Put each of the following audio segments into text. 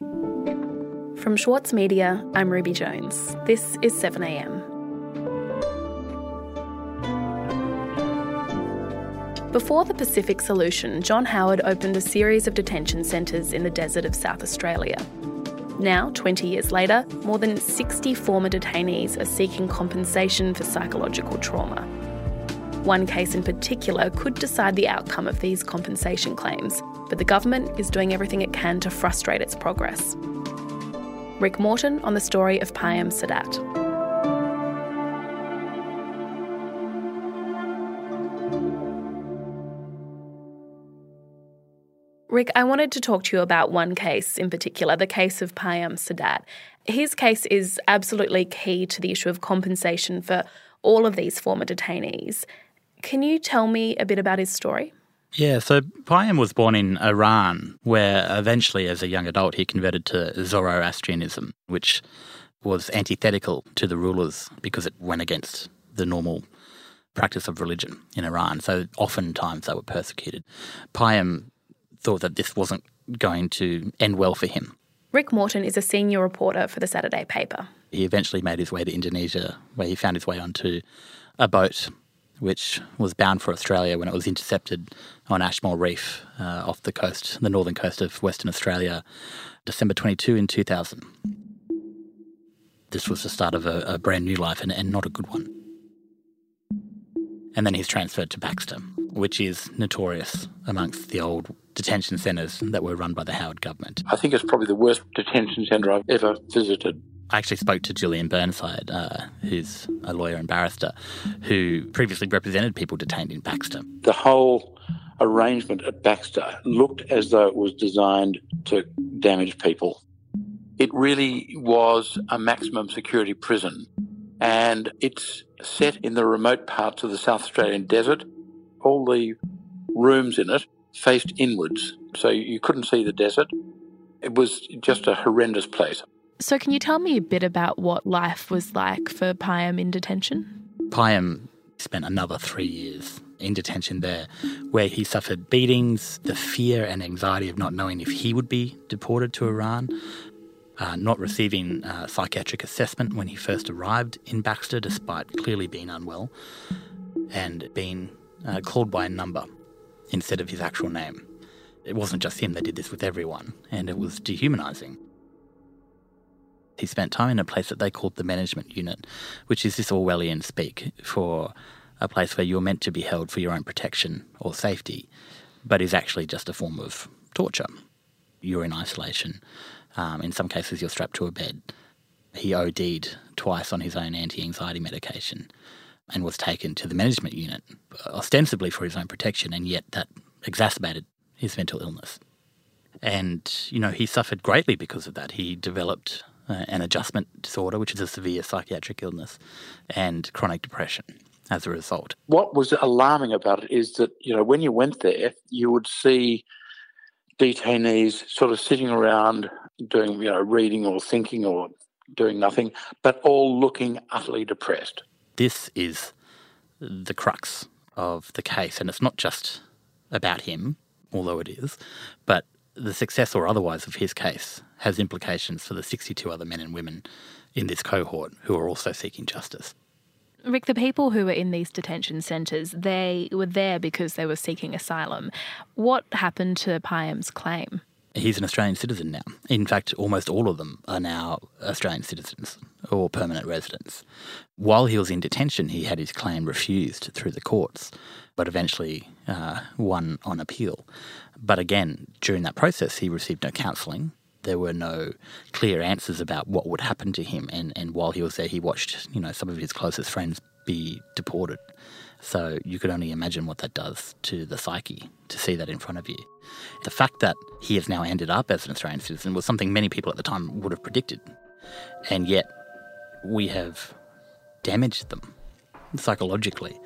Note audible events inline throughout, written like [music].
From Schwartz Media, I'm Ruby Jones. This is 7am. Before the Pacific Solution, John Howard opened a series of detention centres in the desert of South Australia. Now, 20 years later, more than 60 former detainees are seeking compensation for psychological trauma. One case in particular could decide the outcome of these compensation claims, but the government is doing everything it can to frustrate its progress. Rick Morton on the story of Payam Sadat. Rick, I wanted to talk to you about one case in particular, the case of Payam Sadat. His case is absolutely key to the issue of compensation for all of these former detainees. Can you tell me a bit about his story? Yeah, so Payam was born in Iran, where eventually, as a young adult, he converted to Zoroastrianism, which was antithetical to the rulers because it went against the normal practice of religion in Iran. So oftentimes they were persecuted. Payam thought that this wasn't going to end well for him. Rick Morton is a senior reporter for the Saturday paper. He eventually made his way to Indonesia, where he found his way onto a boat which was bound for Australia when it was intercepted on Ashmore Reef uh, off the coast, the northern coast of Western Australia, December 22 in 2000. This was the start of a, a brand new life and, and not a good one. And then he's transferred to Baxter, which is notorious amongst the old detention centres that were run by the Howard government. I think it's probably the worst detention centre I've ever visited. I actually spoke to Julian Burnside, uh, who's a lawyer and barrister, who previously represented people detained in Baxter. The whole arrangement at Baxter looked as though it was designed to damage people. It really was a maximum security prison, and it's set in the remote parts of the South Australian desert. All the rooms in it faced inwards, so you couldn't see the desert. It was just a horrendous place. So, can you tell me a bit about what life was like for Payam in detention? Payam spent another three years in detention there, where he suffered beatings, the fear and anxiety of not knowing if he would be deported to Iran, uh, not receiving uh, psychiatric assessment when he first arrived in Baxter, despite clearly being unwell, and being uh, called by a number instead of his actual name. It wasn't just him, they did this with everyone, and it was dehumanising. He spent time in a place that they called the management unit, which is this Orwellian speak for a place where you're meant to be held for your own protection or safety, but is actually just a form of torture. You're in isolation. Um, in some cases, you're strapped to a bed. He OD'd twice on his own anti anxiety medication and was taken to the management unit, ostensibly for his own protection, and yet that exacerbated his mental illness. And, you know, he suffered greatly because of that. He developed uh, an adjustment disorder, which is a severe psychiatric illness, and chronic depression as a result. What was alarming about it is that, you know, when you went there, you would see detainees sort of sitting around doing, you know, reading or thinking or doing nothing, but all looking utterly depressed. This is the crux of the case, and it's not just about him, although it is, but the success or otherwise of his case has implications for the 62 other men and women in this cohort who are also seeking justice. Rick, the people who were in these detention centres, they were there because they were seeking asylum. What happened to Payam's claim? He's an Australian citizen now. In fact, almost all of them are now Australian citizens or permanent residents. While he was in detention, he had his claim refused through the courts, but eventually uh, won on appeal. But again, during that process, he received no counselling. There were no clear answers about what would happen to him. And, and while he was there, he watched, you know, some of his closest friends be deported. So you could only imagine what that does to the psyche to see that in front of you. The fact that he has now ended up as an Australian citizen was something many people at the time would have predicted. And yet we have damaged them psychologically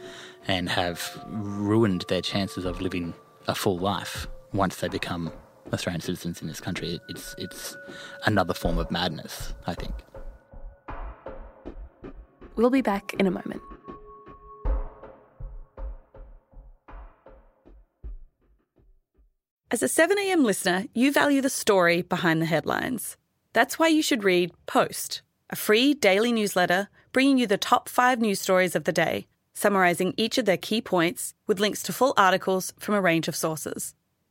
and have ruined their chances of living a full life once they become Australian citizens in this country. It's, it's another form of madness, I think. We'll be back in a moment. As a 7am listener, you value the story behind the headlines. That's why you should read Post, a free daily newsletter bringing you the top five news stories of the day, summarising each of their key points with links to full articles from a range of sources.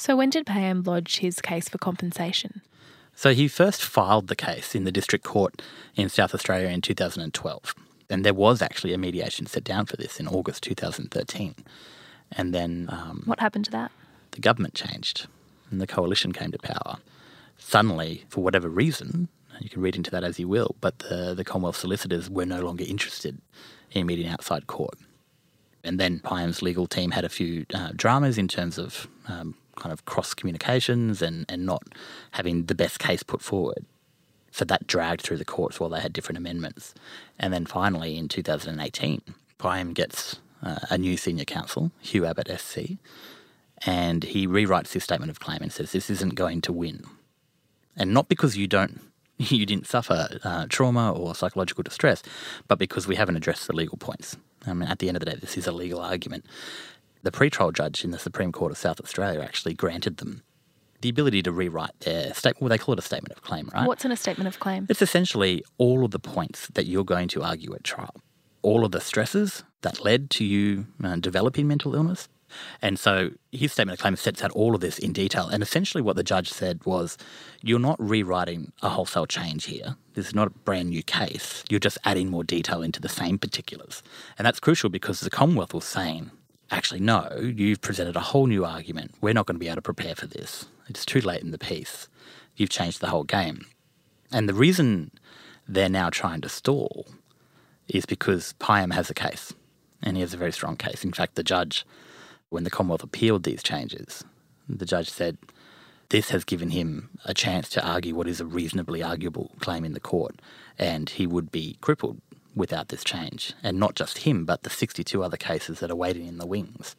So, when did Payam lodge his case for compensation? So he first filed the case in the District Court in South Australia in 2012. And there was actually a mediation set down for this in August 2013. And then um, What happened to that? the government changed and the coalition came to power. Suddenly, for whatever reason, you can read into that as you will, but the, the Commonwealth solicitors were no longer interested in meeting outside court. And then Payam's legal team had a few uh, dramas in terms of um, kind of cross communications and, and not having the best case put forward. So that dragged through the courts while they had different amendments. And then finally, in 2018, Payam gets uh, a new senior counsel, Hugh Abbott SC, and he rewrites his statement of claim and says this isn't going to win. And not because you don't [laughs] you didn't suffer uh, trauma or psychological distress, but because we haven't addressed the legal points. I mean, at the end of the day, this is a legal argument. The pretrial judge in the Supreme Court of South Australia actually granted them the ability to rewrite their statement. Well, they call it a statement of claim, right? What's in a statement of claim? It's essentially all of the points that you're going to argue at trial, all of the stresses that led to you uh, developing mental illness. And so his statement of claim sets out all of this in detail. And essentially, what the judge said was you're not rewriting a wholesale change here. This is not a brand new case. You're just adding more detail into the same particulars. And that's crucial because the Commonwealth was saying, actually, no, you've presented a whole new argument. We're not going to be able to prepare for this. It's too late in the piece. You've changed the whole game. And the reason they're now trying to stall is because Payam has a case, and he has a very strong case. In fact, the judge, when the Commonwealth appealed these changes, the judge said this has given him a chance to argue what is a reasonably arguable claim in the court, and he would be crippled without this change. And not just him, but the 62 other cases that are waiting in the wings.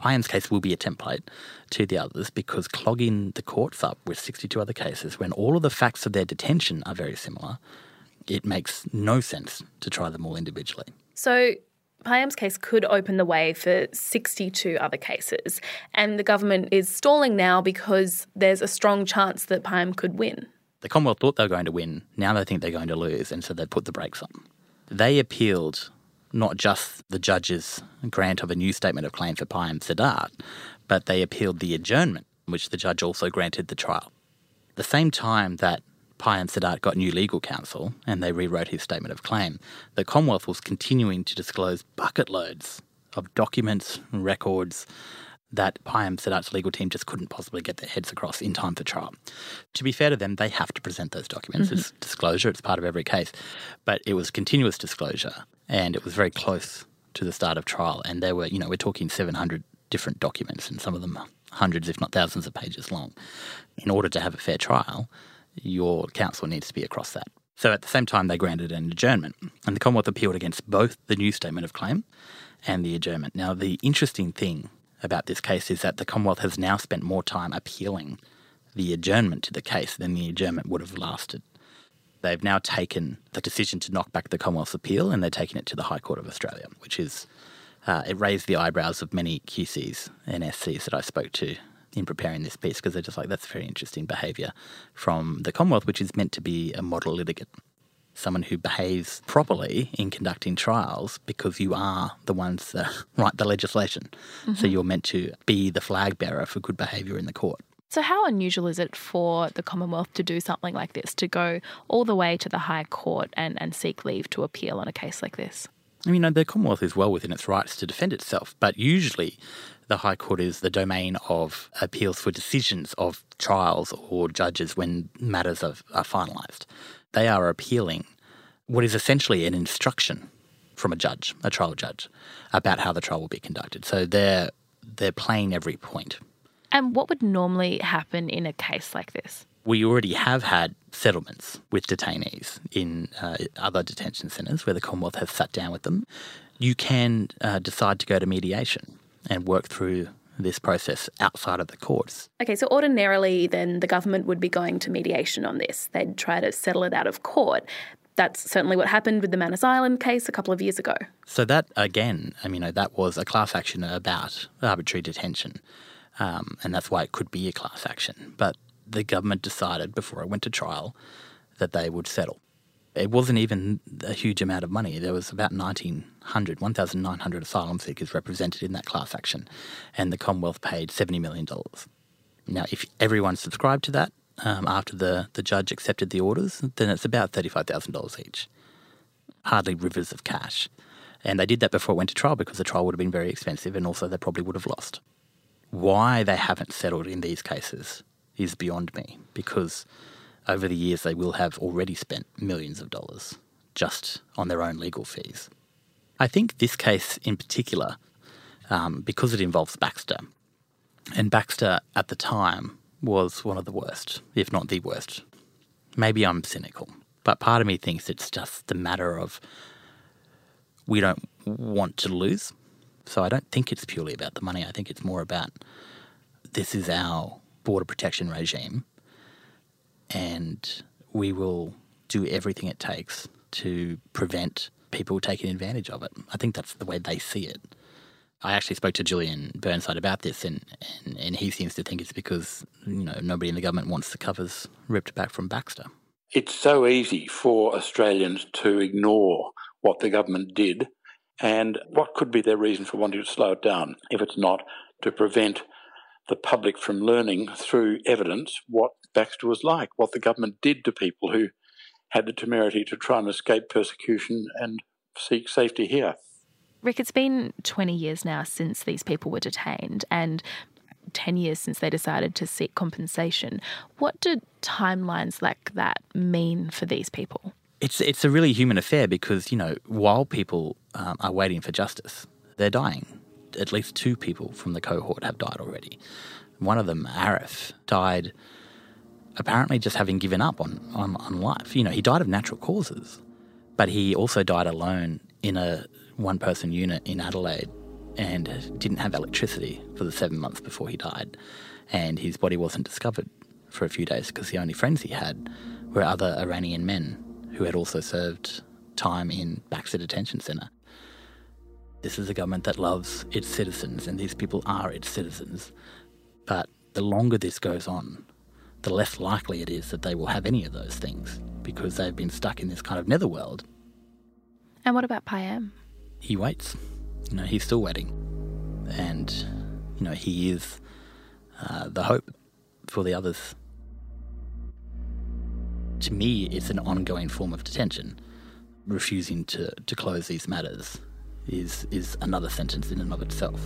Payam's case will be a template to the others because clogging the courts up with 62 other cases when all of the facts of their detention are very similar, it makes no sense to try them all individually. So, Payam's case could open the way for 62 other cases, and the government is stalling now because there's a strong chance that Payam could win. The Commonwealth thought they were going to win, now they think they're going to lose, and so they put the brakes on. They appealed not just the judge's grant of a new statement of claim for Payam Sadat, but they appealed the adjournment, which the judge also granted the trial. The same time that Payam Sadat got new legal counsel and they rewrote his statement of claim, the Commonwealth was continuing to disclose bucket loads of documents and records that Payam Sadat's legal team just couldn't possibly get their heads across in time for trial. To be fair to them, they have to present those documents. Mm-hmm. It's disclosure, it's part of every case. But it was continuous disclosure and it was very close to the start of trial. And there were, you know, we're talking 700 different documents and some of them hundreds, if not thousands of pages long. In order to have a fair trial, your counsel needs to be across that. So at the same time, they granted an adjournment, and the Commonwealth appealed against both the new statement of claim and the adjournment. Now, the interesting thing about this case is that the Commonwealth has now spent more time appealing the adjournment to the case than the adjournment would have lasted. They've now taken the decision to knock back the Commonwealth's appeal and they're taking it to the High Court of Australia, which is, uh, it raised the eyebrows of many QCs and SCs that I spoke to in preparing this piece because they're just like, that's very interesting behaviour from the Commonwealth, which is meant to be a model litigant. Someone who behaves properly in conducting trials because you are the ones that [laughs] write the legislation. Mm-hmm. So you're meant to be the flag bearer for good behaviour in the court. So, how unusual is it for the Commonwealth to do something like this, to go all the way to the High Court and, and seek leave to appeal on a case like this? I mean, the Commonwealth is well within its rights to defend itself, but usually the High Court is the domain of appeals for decisions of trials or judges when matters are, are finalised. They are appealing what is essentially an instruction from a judge, a trial judge, about how the trial will be conducted. So they're they're playing every point. And what would normally happen in a case like this? We already have had settlements with detainees in uh, other detention centres where the Commonwealth has sat down with them. You can uh, decide to go to mediation and work through this process outside of the courts. Okay, so ordinarily, then the government would be going to mediation on this. They'd try to settle it out of court. That's certainly what happened with the Manus Island case a couple of years ago. So that again, I mean, that was a class action about arbitrary detention, um, and that's why it could be a class action. But the government decided before it went to trial that they would settle. It wasn't even a huge amount of money. There was about 1,900, 1,900 asylum seekers represented in that class action, and the Commonwealth paid $70 million. Now, if everyone subscribed to that um, after the, the judge accepted the orders, then it's about $35,000 each. Hardly rivers of cash. And they did that before it went to trial because the trial would have been very expensive and also they probably would have lost. Why they haven't settled in these cases is beyond me because over the years they will have already spent millions of dollars just on their own legal fees. I think this case in particular, um, because it involves Baxter, and Baxter at the time was one of the worst, if not the worst. Maybe I'm cynical, but part of me thinks it's just a matter of we don't want to lose. So I don't think it's purely about the money. I think it's more about this is our border protection regime and we will do everything it takes to prevent people taking advantage of it. I think that's the way they see it. I actually spoke to Julian Burnside about this, and, and, and he seems to think it's because you know nobody in the government wants the covers ripped back from Baxter. It's so easy for Australians to ignore what the government did, and what could be their reason for wanting to slow it down if it's not to prevent the public from learning through evidence what Baxter was like, what the government did to people who had the temerity to try and escape persecution and seek safety here. Rick, it's been 20 years now since these people were detained and 10 years since they decided to seek compensation. What do timelines like that mean for these people? It's, it's a really human affair because, you know, while people um, are waiting for justice, they're dying. At least two people from the cohort have died already. One of them, Arif, died apparently just having given up on, on, on life. You know, he died of natural causes, but he also died alone in a one person unit in Adelaide and didn't have electricity for the seven months before he died. And his body wasn't discovered for a few days because the only friends he had were other Iranian men who had also served time in Baxter Detention Centre. This is a government that loves its citizens, and these people are its citizens. But the longer this goes on, the less likely it is that they will have any of those things because they've been stuck in this kind of netherworld. And what about Payam? He waits. You know, he's still waiting. And, you know, he is uh, the hope for the others. To me, it's an ongoing form of detention. Refusing to, to close these matters is, is another sentence in and of itself.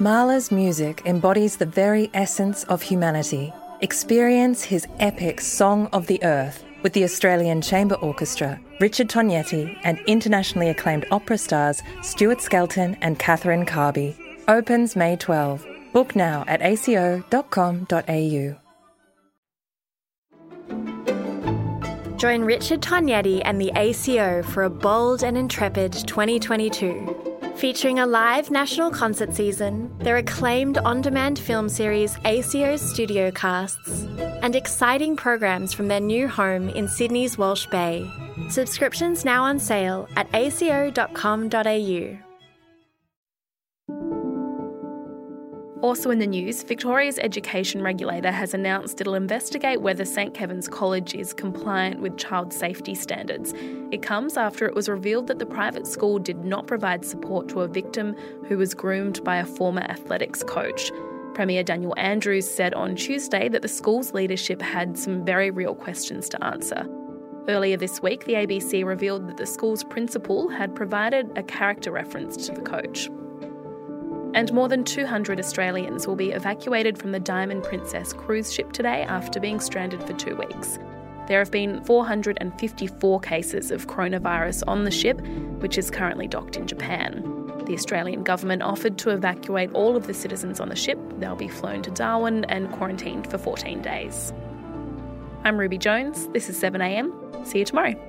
Mahler's music embodies the very essence of humanity. Experience his epic Song of the Earth with the Australian Chamber Orchestra, Richard Tognetti, and internationally acclaimed opera stars Stuart Skelton and Catherine Carby. Opens May 12. Book now at aco.com.au. Join Richard Tognetti and the ACO for a bold and intrepid 2022. Featuring a live national concert season, their acclaimed on demand film series ACO's Studio Casts, and exciting programs from their new home in Sydney's Walsh Bay. Subscriptions now on sale at aco.com.au. Also in the news, Victoria's education regulator has announced it'll investigate whether St Kevin's College is compliant with child safety standards. It comes after it was revealed that the private school did not provide support to a victim who was groomed by a former athletics coach. Premier Daniel Andrews said on Tuesday that the school's leadership had some very real questions to answer. Earlier this week, the ABC revealed that the school's principal had provided a character reference to the coach. And more than 200 Australians will be evacuated from the Diamond Princess cruise ship today after being stranded for two weeks. There have been 454 cases of coronavirus on the ship, which is currently docked in Japan. The Australian government offered to evacuate all of the citizens on the ship. They'll be flown to Darwin and quarantined for 14 days. I'm Ruby Jones. This is 7am. See you tomorrow.